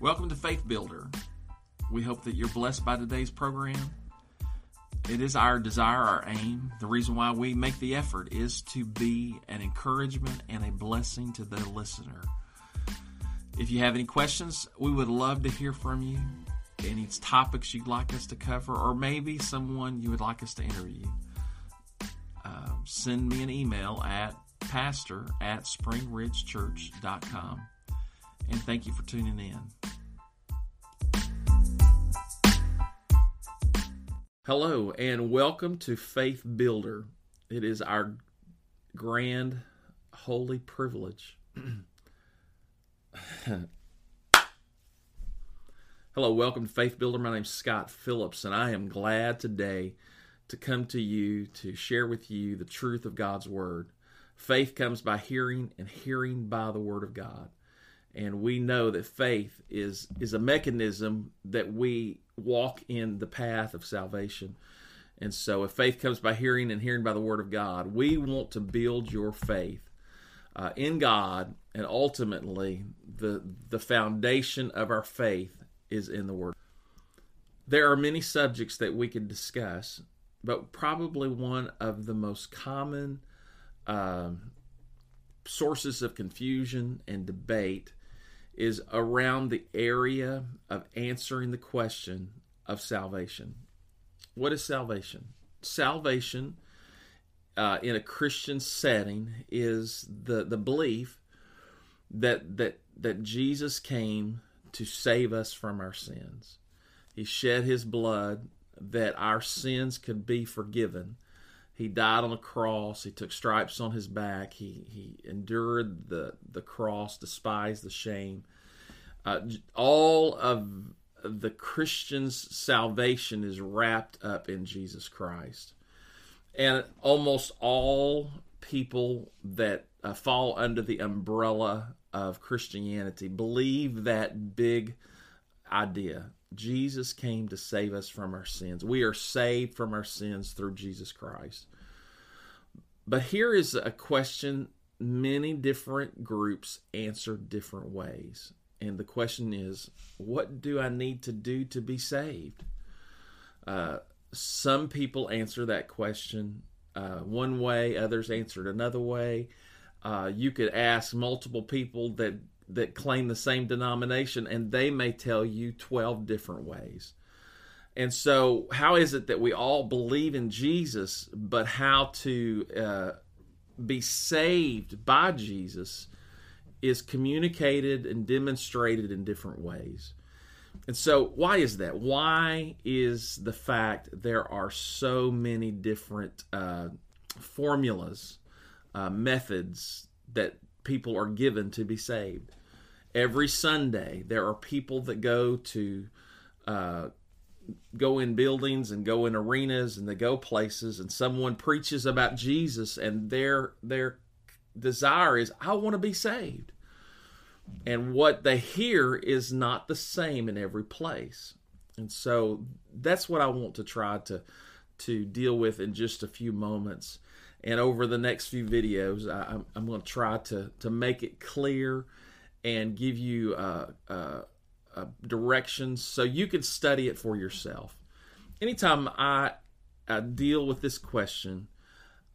Welcome to Faith Builder. We hope that you're blessed by today's program. It is our desire, our aim. The reason why we make the effort is to be an encouragement and a blessing to the listener. If you have any questions, we would love to hear from you. Any topics you'd like us to cover, or maybe someone you would like us to interview, uh, send me an email at pastor at springridgechurch.com. And thank you for tuning in. Hello, and welcome to Faith Builder. It is our grand, holy privilege. Hello, welcome to Faith Builder. My name is Scott Phillips, and I am glad today to come to you to share with you the truth of God's Word. Faith comes by hearing, and hearing by the Word of God. And we know that faith is, is a mechanism that we walk in the path of salvation. And so, if faith comes by hearing and hearing by the Word of God, we want to build your faith uh, in God, and ultimately, the the foundation of our faith is in the Word. There are many subjects that we could discuss, but probably one of the most common um, sources of confusion and debate is around the area of answering the question of salvation. What is salvation? Salvation uh, in a Christian setting is the, the belief that that that Jesus came to save us from our sins. He shed his blood that our sins could be forgiven. He died on a cross. He took stripes on his back. He he endured the the cross, despised the shame. Uh, all of the Christian's salvation is wrapped up in Jesus Christ, and almost all people that uh, fall under the umbrella of Christianity believe that big idea. Jesus came to save us from our sins. We are saved from our sins through Jesus Christ. But here is a question many different groups answer different ways. And the question is, what do I need to do to be saved? Uh, some people answer that question uh, one way, others answered another way. Uh, you could ask multiple people that that claim the same denomination, and they may tell you twelve different ways. And so, how is it that we all believe in Jesus, but how to uh, be saved by Jesus is communicated and demonstrated in different ways. And so, why is that? Why is the fact there are so many different uh, formulas, uh, methods that people are given to be saved? Every Sunday, there are people that go to uh, go in buildings and go in arenas and they go places, and someone preaches about Jesus, and their their desire is, I want to be saved. And what they hear is not the same in every place. And so that's what I want to try to to deal with in just a few moments. And over the next few videos, I, am I'm going to try to to make it clear and give you uh, uh, uh, directions so you can study it for yourself. Anytime I, I deal with this question,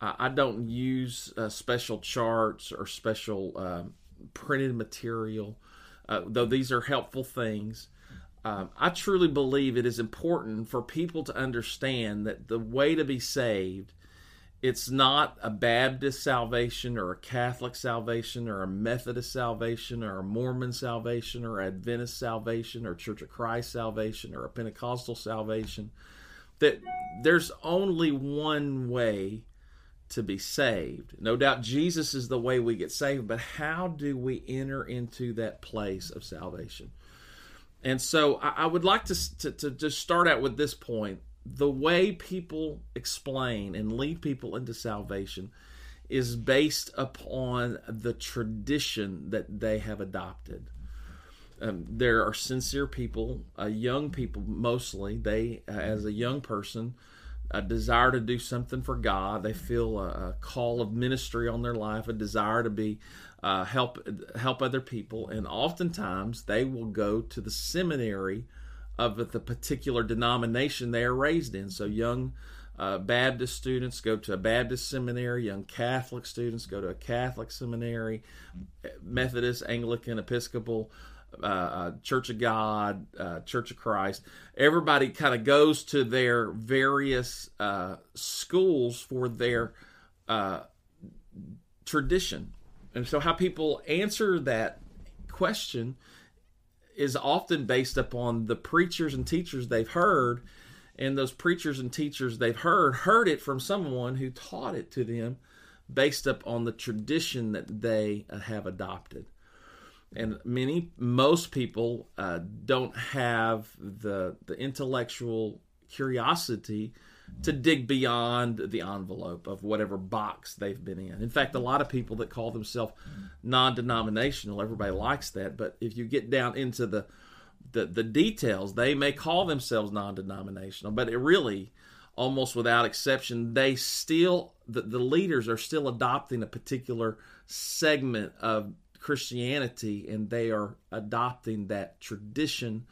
I don't use uh, special charts or special um, printed material, though these are helpful things. Um, I truly believe it is important for people to understand that the way to be saved it's not a Baptist salvation or a Catholic salvation or a Methodist salvation or a Mormon salvation or Adventist salvation or Church of Christ salvation or a Pentecostal salvation. That there's only one way to be saved. No doubt Jesus is the way we get saved, but how do we enter into that place of salvation? And so I, would like to, to, to just start out with this point the way people explain and lead people into salvation is based upon the tradition that they have adopted. Um, there are sincere people, uh, young people mostly. They, uh, as a young person, a desire to do something for God. They feel a, a call of ministry on their life, a desire to be uh, help help other people, and oftentimes they will go to the seminary of the particular denomination they are raised in. So young uh, Baptist students go to a Baptist seminary, young Catholic students go to a Catholic seminary, Methodist, Anglican, Episcopal. Uh, uh, Church of God, uh, Church of Christ. Everybody kind of goes to their various uh, schools for their uh, tradition. And so, how people answer that question is often based upon the preachers and teachers they've heard. And those preachers and teachers they've heard heard it from someone who taught it to them based upon the tradition that they have adopted and many most people uh, don't have the the intellectual curiosity to dig beyond the envelope of whatever box they've been in. In fact, a lot of people that call themselves non-denominational, everybody likes that, but if you get down into the the, the details, they may call themselves non-denominational, but it really almost without exception, they still the, the leaders are still adopting a particular segment of Christianity and they are adopting that tradition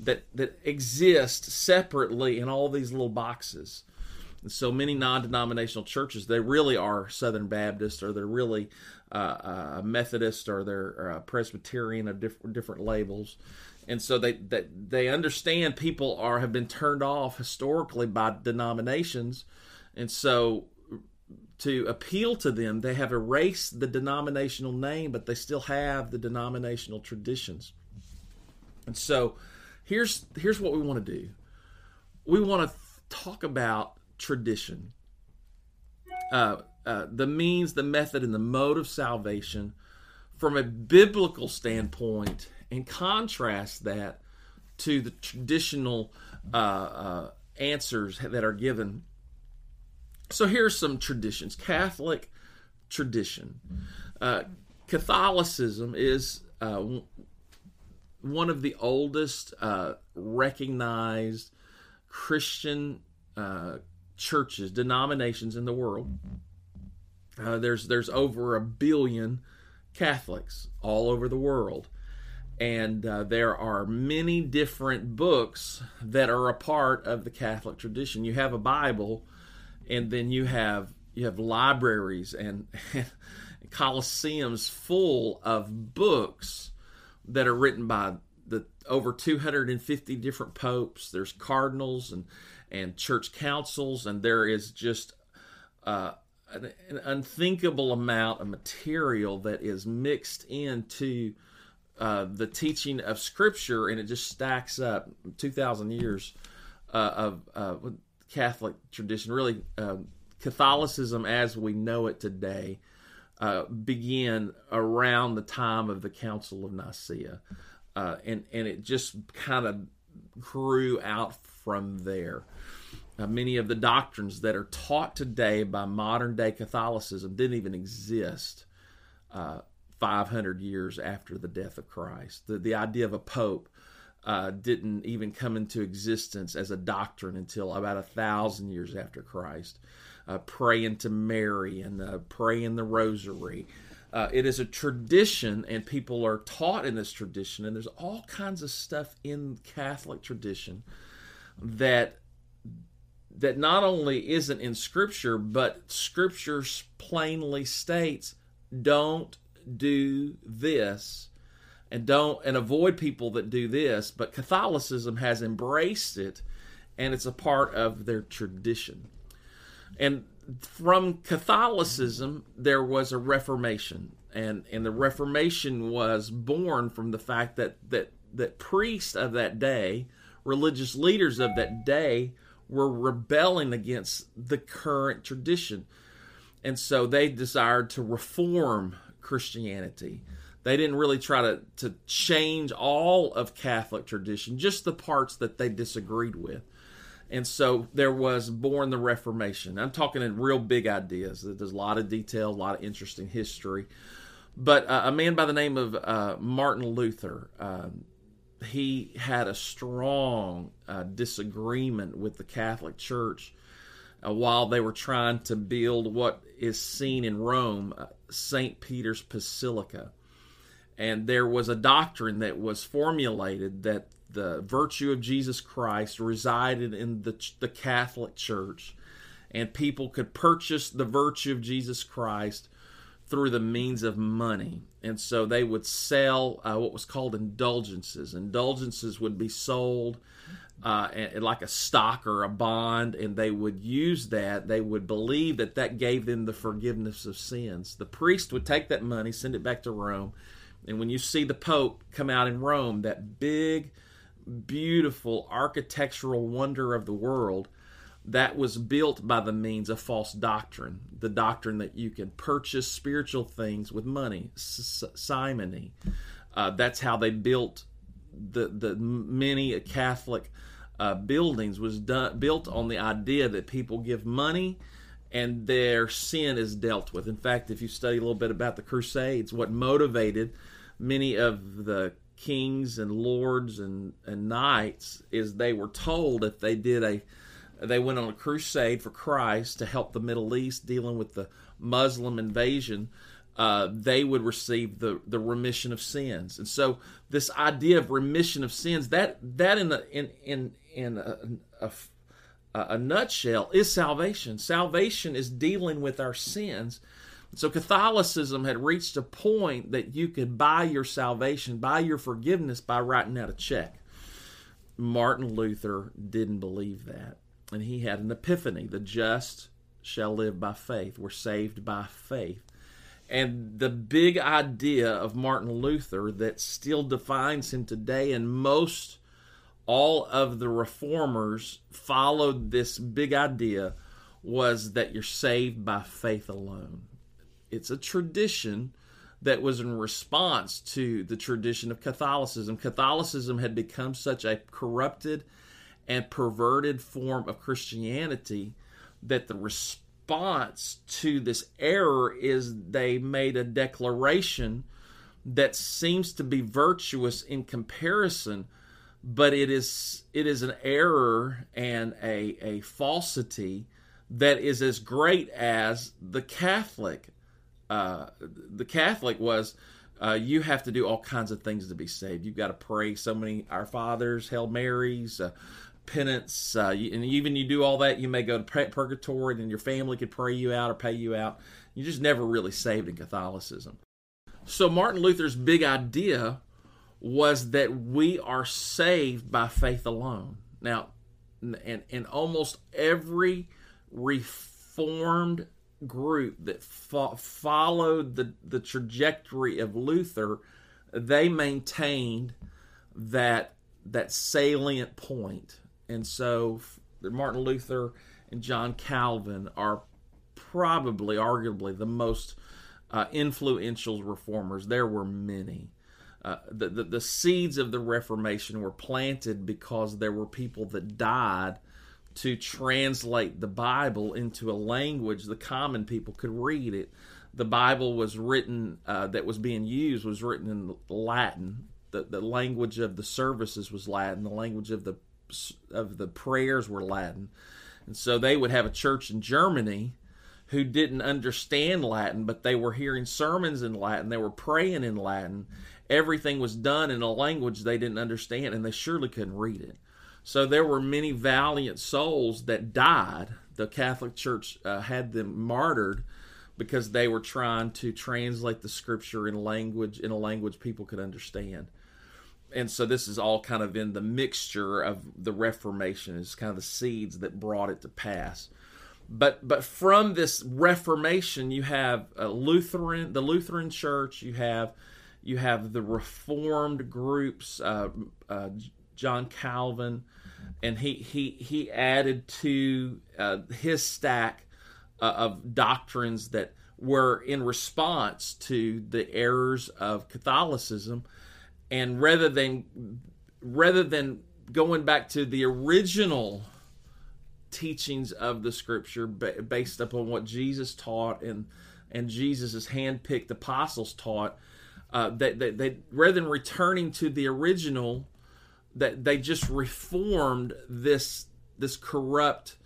that that exists separately in all these little boxes. And so many non-denominational churches, they really are Southern Baptist, or they're really uh, uh, Methodist, or they're uh, Presbyterian, or different different labels. And so they that they understand people are have been turned off historically by denominations, and so to appeal to them, they have erased the denominational name, but they still have the denominational traditions. And so here's here's what we want to do. We want to talk about tradition, uh, uh, the means, the method, and the mode of salvation from a biblical standpoint, and contrast that to the traditional uh, uh answers that are given so here's some traditions Catholic tradition. Uh, Catholicism is uh, one of the oldest uh, recognized Christian uh, churches, denominations in the world. Uh, there's there's over a billion Catholics all over the world, and uh, there are many different books that are a part of the Catholic tradition. You have a Bible and then you have you have libraries and, and coliseums full of books that are written by the over 250 different popes. There's cardinals and and church councils and there is just uh, an, an, unthinkable amount of material that is mixed into uh, the teaching of scripture and it just stacks up 2000 years uh, of uh, Catholic tradition, really uh, Catholicism as we know it today, uh, began around the time of the Council of Nicaea, uh, and and it just kind of grew out from there. Uh, many of the doctrines that are taught today by modern day Catholicism didn't even exist uh, 500 years after the death of Christ. The, the idea of a pope uh, didn't even come into existence as a doctrine until about a thousand years after Christ. Uh, praying to Mary and uh, praying the Rosary. Uh, it is a tradition, and people are taught in this tradition, and there's all kinds of stuff in Catholic tradition that that not only isn't in Scripture, but Scripture plainly states, "Don't do this." and don't and avoid people that do this but catholicism has embraced it and it's a part of their tradition and from catholicism there was a reformation. And and the reformation was born from the fact that that that priests of that day religious leaders of that day were rebelling against the current tradition. And so they desired to reform christianity. They didn't really try to, to change all of Catholic tradition, just the parts that they disagreed with. And so there was born the Reformation. I'm talking in real big ideas. There's a lot of detail, a lot of interesting history. But uh, a man by the name of uh, Martin Luther, uh, he had a strong uh, disagreement with the Catholic Church uh, while they were trying to build what is seen in Rome, uh, St. Peter's Basilica. And there was a doctrine that was formulated that the virtue of Jesus Christ resided in the, the Catholic Church, and people could purchase the virtue of Jesus Christ through the means of money. And so they would sell uh, what was called indulgences. Indulgences would be sold uh, like a stock or a bond, and they would use that. They would believe that that gave them the forgiveness of sins. The priest would take that money, send it back to Rome, and when you see the Pope come out in Rome, that big, beautiful architectural wonder of the world, that was built by the means of false doctrine. The doctrine that you can purchase spiritual things with money, simony. Uh, that's how they built the the many Catholic uh, buildings was done built on the idea that people give money and their sin is dealt with. In fact, if you study a little bit about the Crusades, what motivated many of the kings and lords and, and knights is they were told if they did a they went on a crusade for Christ to help the Middle East dealing with the Muslim invasion uh, they would receive the, the remission of sins. And so this idea of remission of sins, that that in the, in in in a, a, a nutshell is salvation. Salvation is dealing with our sins. So Catholicism had reached a point that you could buy your salvation, buy your forgiveness by writing out a check. Martin Luther didn't believe that. And he had an epiphany. The just shall live by faith. We're saved by faith. And the big idea of Martin Luther that still defines him today, and most all of the reformers followed this big idea, was that you're saved by faith alone. It's a tradition that was in response to the tradition of Catholicism. Catholicism had become such a corrupted and perverted form of Christianity that the response to this error is they made a declaration that seems to be virtuous in comparison but it is it is an error and a a falsity that is as great as the Catholic uh, the Catholic was uh, you have to do all kinds of things to be saved. You've got to pray so many Our Fathers, Hail Marys, uh, penance, uh, and even you do all that, you may go to purgatory, and your family could pray you out or pay you out. You just never really saved in Catholicism. So Martin Luther's big idea was that we are saved by faith alone. Now, and, and almost every reformed group that fo- followed the, the trajectory of Luther, they maintained that that salient point. and so Martin Luther and John Calvin are probably, arguably, the most uh, influential reformers. There were many. Uh, the, the, the seeds of the Reformation were planted because there were people that died to translate the Bible into a language the common people could read it. The Bible was written uh, that was being used was written in Latin. The, the language of the services was Latin. The language of the of the prayers were Latin. And so they would have a church in Germany who didn't understand Latin, but they were hearing sermons in Latin, they were praying in Latin. Everything was done in a language they didn't understand, and they surely couldn't read it. So there were many valiant souls that died. The Catholic Church uh, had them martyred because they were trying to translate the scripture in language in a language people could understand and so this is all kind of in the mixture of the Reformation. It's kind of the seeds that brought it to pass. But but from this Reformation, you have a Lutheran, the Lutheran Church. You have you have the Reformed groups, uh, uh, John Calvin, and he he he added to uh, his stack uh, of doctrines that were in response to the errors of Catholicism. And rather than rather than going back to the original teachings of the scripture based upon what Jesus taught and and Jesus' handpicked apostles taught uh, that they, rather than returning to the original that they just reformed this this corrupt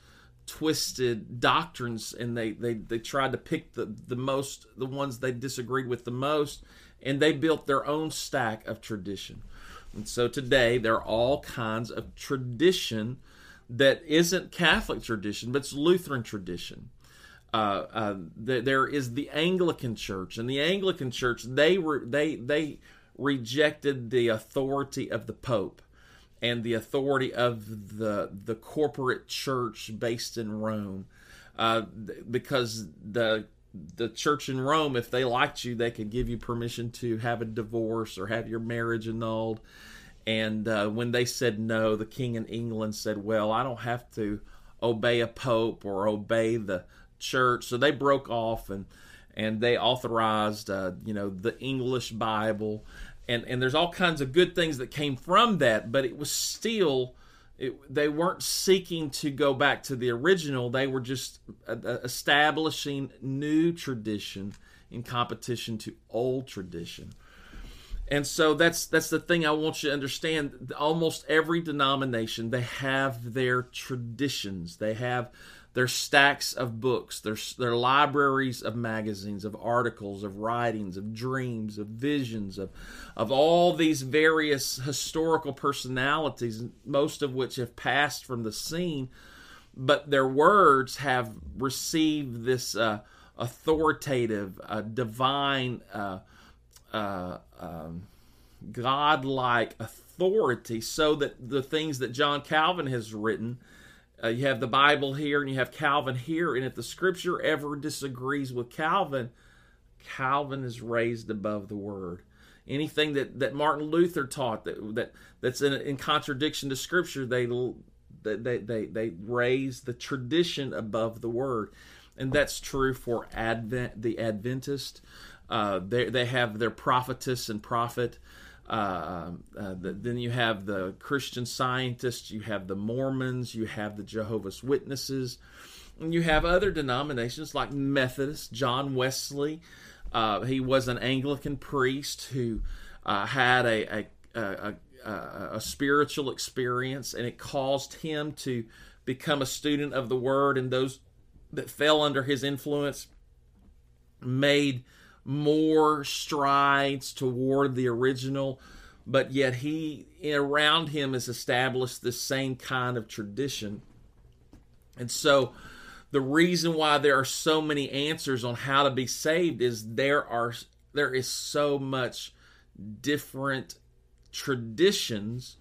twisted doctrines and they, they, they tried to pick the, the most the ones they disagreed with the most and they built their own stack of tradition. And so today there are all kinds of tradition that isn't catholic tradition but it's lutheran tradition. Uh, uh, there is the Anglican Church, and the Anglican Church they were they they rejected the authority of the Pope and the authority of the the corporate church based in Rome, uh, because the the church in Rome, if they liked you, they could give you permission to have a divorce or have your marriage annulled. And uh, when they said no, the king in England said, "Well, I don't have to obey a pope or obey the church," so they broke off and and they authorized, uh, you know, the English Bible and and there's all kinds of good things that came from that but it was still it, they weren't seeking to go back to the original. They were just uh, uh, establishing new tradition in competition to old tradition. And so that's that's the thing i want you to understand. Almost every denomination they have their traditions. They have their stacks of books, their, their libraries of magazines, of articles, of writings, of dreams, of visions, of, of all these various historical personalities, most of which have passed from the scene, but their words have received this uh, authoritative, uh, divine, uh, uh um, godlike authority, so that the things that John Calvin has written uh, you have the Bible here and you have Calvin here. And if the scripture ever disagrees with Calvin, Calvin is raised above the word. Anything that, that Martin Luther taught that, that that's in, in contradiction to scripture, they, they, they, they raise the tradition above the word. And that's true for Advent, the Adventist. Uh, they, they have their prophetess and prophet. Uh, uh, the, then you have the Christian scientists, you have the Mormons, you have the Jehovah's Witnesses, and you have other denominations like Methodist, John Wesley. Uh, he was an Anglican priest who uh, had a, a, a, a, spiritual experience, and it caused him to become a student of the Word, and those that fell under his influence made more strides toward the original, but yet he around him has established the same kind of tradition. And so the reason why there are so many answers on how to be saved is there are there is so much different traditions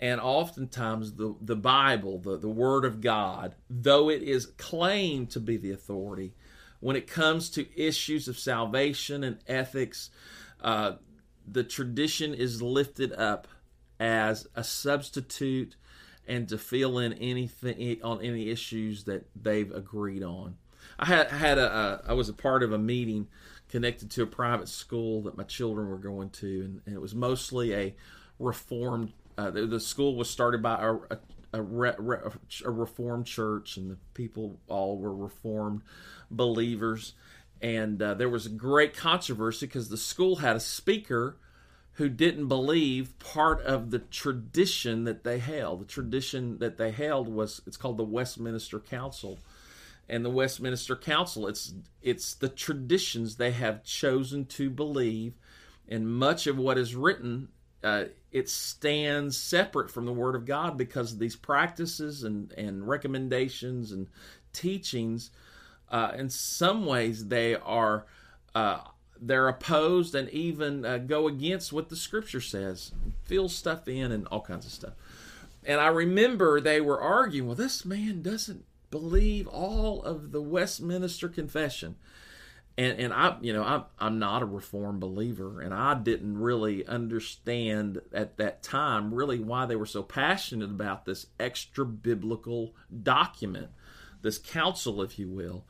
and oftentimes the, the bible the, the word of god though it is claimed to be the authority when it comes to issues of salvation and ethics, uh, the tradition is lifted up as a substitute and to fill in anything on any issues that they've agreed on. I had had a, a I was a part of a meeting connected to a private school that my children were going to, and, and it was mostly a reformed. Uh, the, the, school was started by a, a, a, re, re, a reformed church, and the people all were reformed believers. And uh, there was a great controversy because the school had a speaker who didn't believe part of the tradition that they held. The tradition that they held was it's called the Westminster Council. And the Westminster Council, it's it's the traditions they have chosen to believe, and much of what is written uh, it stands separate from the Word of God because of these practices and, and recommendations and teachings. Uh, in some ways, they are uh, they're opposed and even uh, go against what the Scripture says, fill stuff in and all kinds of stuff. And I remember they were arguing, well, this man doesn't believe all of the Westminster Confession and and I you know I'm I'm not a reformed believer and I didn't really understand at that time really why they were so passionate about this extra biblical document this council if you will.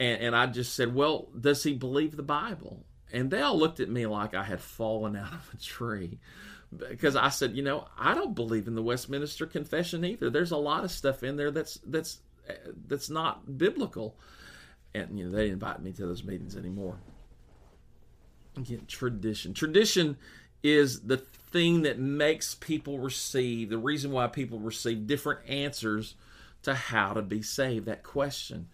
And and I just said well does he believe the Bible? And they all looked at me like I had fallen out of a tree because I said you know I don't believe in the Westminster Confession either. There's a lot of stuff in there that's that's that's not biblical and you know they invite me to those meetings anymore. Again, tradition. Tradition is the thing that makes people receive the reason why people receive different answers to how to be saved, that question.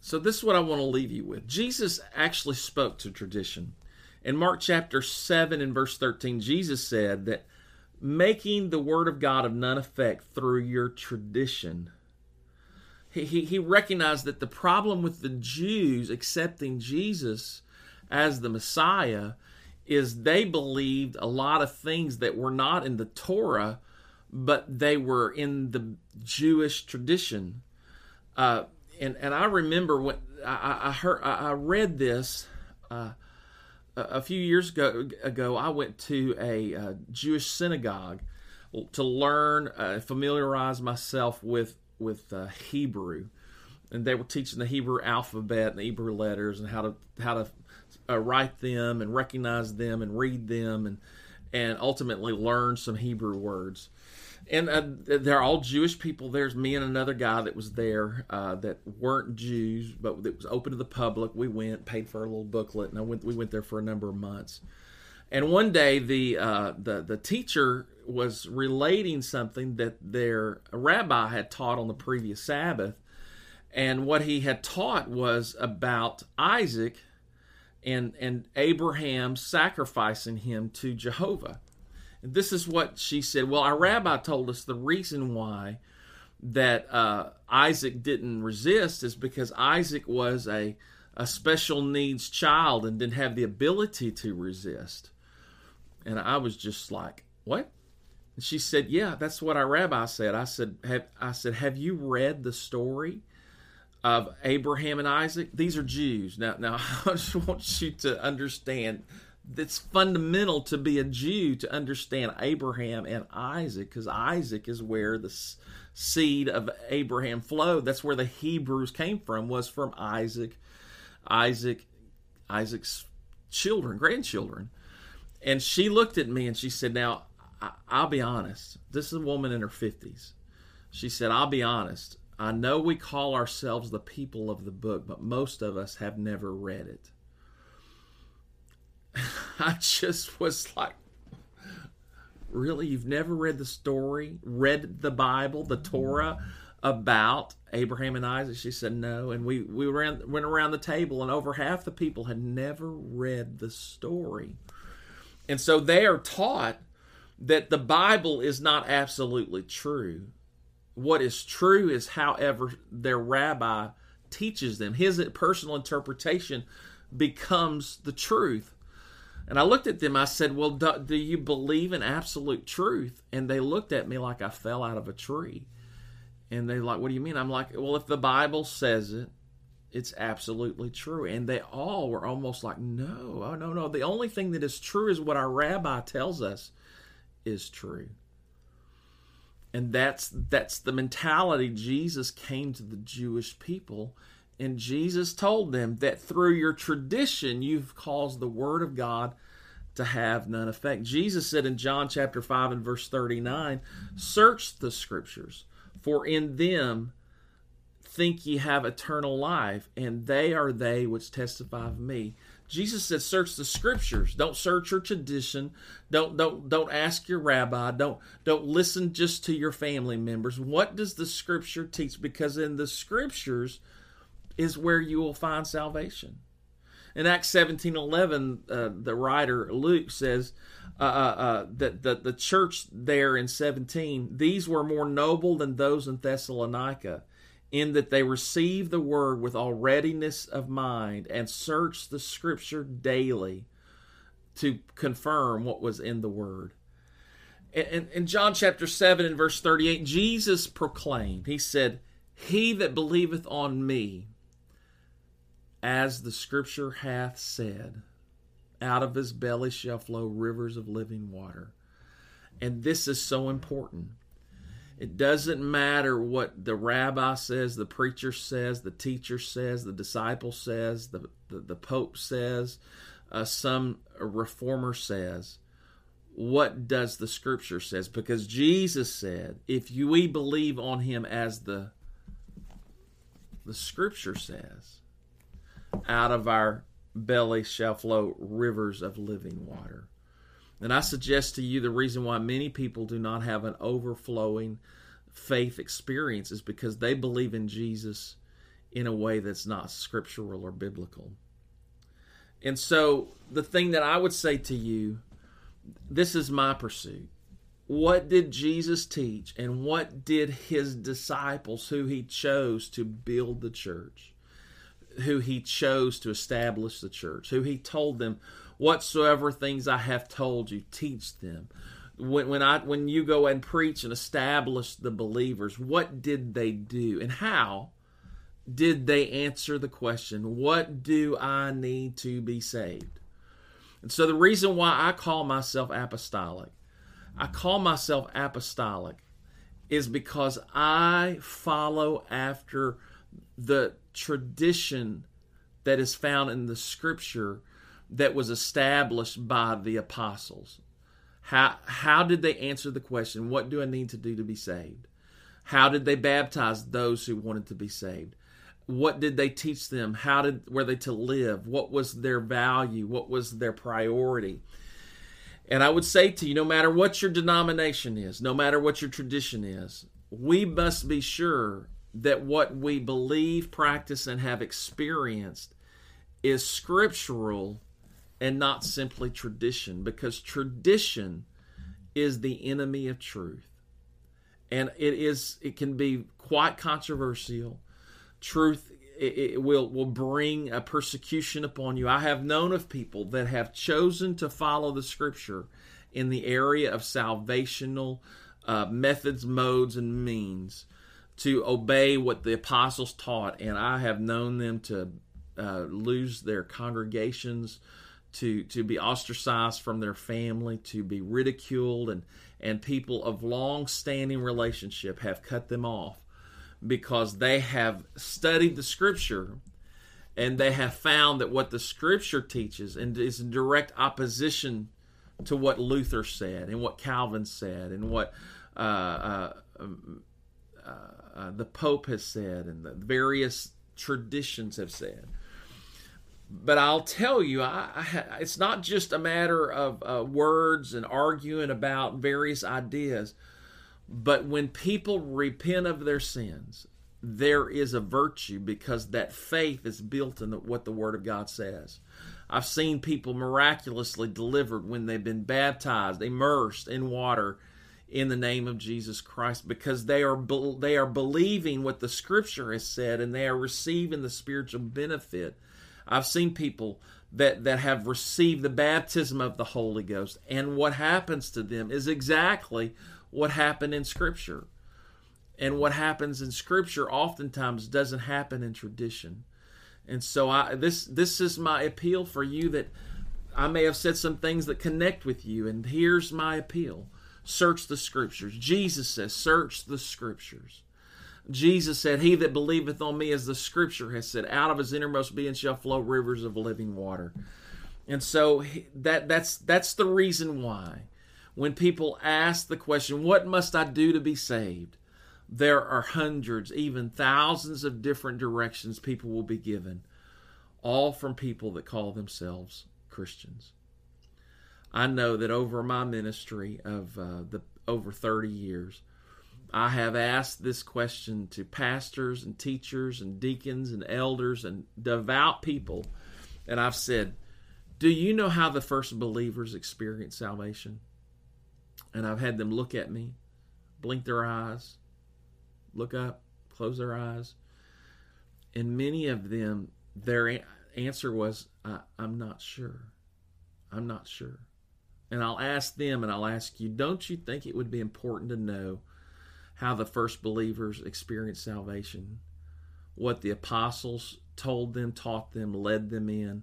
So, this is what I want to leave you with. Jesus actually spoke to tradition. In Mark chapter 7 and verse 13, Jesus said that making the word of God of none effect through your tradition. He, he, recognized that the problem with the Jews accepting Jesus as the Messiah is they believed a lot of things that were not in the Torah, but they were in the Jewish tradition. Uh, and and I remember when I, I heard I read this uh, a few years ago. Ago, I went to a, a uh, Jewish synagogue to learn, uh, familiarize myself with with uh, Hebrew, and they were teaching the Hebrew alphabet and the Hebrew letters and how to how to uh, write them and recognize them and read them and and ultimately learn some Hebrew words. And uh, they're all Jewish people. There's me and another guy that was there uh, that weren't Jews, but it was open to the public. We went, paid for a little booklet, and I went. We went there for a number of months. And one day, the uh, the the teacher was relating something that their rabbi had taught on the previous Sabbath, and what he had taught was about Isaac and and Abraham sacrificing him to Jehovah. And this is what she said. Well, our rabbi told us the reason why that uh, Isaac didn't resist is because Isaac was a a special needs child and didn't have the ability to resist. And I was just like, "What?" And she said, "Yeah, that's what our rabbi said." I said, have, "I said, have you read the story of Abraham and Isaac. These are Jews. Now, now I just want you to understand it's fundamental to be a Jew to understand Abraham and Isaac because Isaac is where the seed of Abraham flowed. That's where the Hebrews came from, was from Isaac, Isaac, Isaac's children, grandchildren. And she looked at me and she said, Now, I'll be honest. This is a woman in her 50s. She said, I'll be honest. I know we call ourselves the people of the book, but most of us have never read it. I just was like, really? You've never read the story, read the Bible, the Torah about Abraham and Isaac? She said, no. And we, we ran, went around the table, and over half the people had never read the story. And so they are taught that the Bible is not absolutely true what is true is however their rabbi teaches them. His personal interpretation becomes the truth. And I looked at them, I said, Well, do, do, you believe in absolute truth? And they looked at me like I fell out of a tree. And they're like, What do you mean? I'm like, Well, if the Bible says it, it's absolutely true. And they all were almost like, No, oh, no, no. The only thing that is true is what our rabbi tells us is true and that's that's the mentality Jesus came to the Jewish people and Jesus told them that through your tradition you've caused the word of God to have none effect. Jesus said in John chapter 5 and verse 39, "Search the scriptures, for in them think ye have eternal life, and they are they which testify of me." Jesus said, "Search the scriptures. Don't search your tradition. Don't don't don't ask your rabbi. Don't don't listen just to your family members. What does the scripture teach? Because in the scriptures is where you will find salvation." In Acts seventeen eleven, uh, the writer Luke says uh, uh, uh that the, the church there in 17, these were more noble than those in Thessalonica in that they receive the word with all readiness of mind and search the scripture daily to confirm what was in the word. In, in John chapter 7 and verse 38, Jesus proclaimed, He said, He that believeth on me, as the scripture hath said, out of his belly shall flow rivers of living water. And this is so important it doesn't matter what the rabbi says, the preacher says, the teacher says, the disciple says, the, the, the pope says, uh, some reformer says. What does the scripture says? Because Jesus said, if you, we believe on him as the the scripture says, out of our belly shall flow rivers of living water. And I suggest to you the reason why many people do not have an overflowing faith experience is because they believe in Jesus in a way that's not scriptural or biblical. And so, the thing that I would say to you this is my pursuit. What did Jesus teach, and what did his disciples, who he chose to build the church, who he chose to establish the church, who he told them, Whatsoever things I have told you, teach them when when I when you go and preach and establish the believers, what did they do and how did they answer the question, what do I need to be saved? And so the reason why I call myself apostolic, I call myself apostolic is because I follow after the tradition that is found in the scripture that was established by the apostles. How how did they answer the question, what do I need to do to be saved? How did they baptize those who wanted to be saved? What did they teach them? How did were they to live? What was their value? What was their priority? And I would say to you, no matter what your denomination is, no matter what your tradition is, we must be sure that what we believe, practice, and have experienced is scriptural and not simply tradition because tradition is the enemy of truth. And it is it can be quite controversial. Truth it, will will bring a persecution upon you. I have known of people that have chosen to follow the scripture in the area of salvational uh, methods modes and means to obey what the apostles taught. And i have known them to uh, lose their congregations to to be ostracized from their family, to be ridiculed, and and people of long standing relationship have cut them off because they have studied the scripture and they have found that what the scripture teaches and is in direct opposition to what Luther said and what Calvin said and what uh, uh, uh, uh, the Pope has said and the various traditions have said but I'll tell you, I, I, it's not just a matter of uh, words and arguing about various ideas, but when people repent of their sins, there is a virtue because that faith is built in what the Word of God says. I've seen people miraculously delivered when they've been baptized, immersed in water in the name of Jesus Christ because they are they are believing what the Scripture has said and they are receiving the spiritual benefit I've seen people that that have received the baptism of the Holy Ghost, and what happens to them is exactly what happened in Scripture. And what happens in Scripture oftentimes doesn't happen in tradition. And so I this this is my appeal for you that I may have said some things that connect with you, and here's my appeal. Search the scriptures. Jesus says, search the scriptures. Jesus said, He that believeth on me, as the scripture has said, out of his innermost being shall flow rivers of living water. And so that that's that's the reason why when people ask the question, what must I do to be saved? There are hundreds, even thousands of different directions people will be given, all from people that call themselves Christians. I know that over my ministry of uh, the over 30 years, I have asked this question to pastors and teachers and deacons and elders and devout people, and I've said, Do you know how the first believers experienced salvation? And I've had them look at me, blink their eyes, look up, close their eyes. And many of them, their answer was, I'm not sure. I'm not sure. And I'll ask them and I'll ask you, don't you think it would be important to know how the first believers experienced salvation, what the apostles told them, taught them, led them in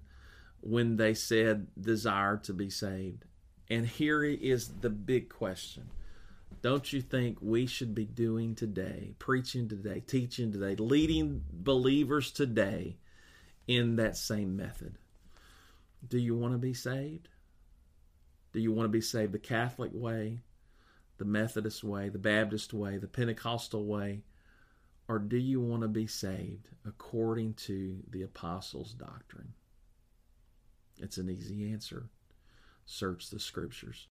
when they said desire to be saved. And here is the big question. Don't you think we should be doing today, preaching today, teaching today, leading believers today in that same method? Do you want to be saved? Do you want to be saved the Catholic way, the Methodist way, the Baptist way, the Pentecostal way? Or do you want to be saved according to the apostles' doctrine? It's an easy answer. Search the scriptures.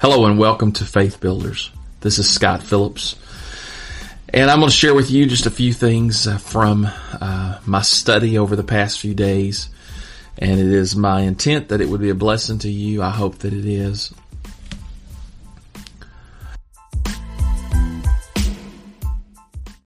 Hello and welcome to Faith Builders. This is Scott Phillips. And I'm going to share with you just a few things uh, from uh, my study over the past few days. And it is my intent that it would be a blessing to you. I hope that it is.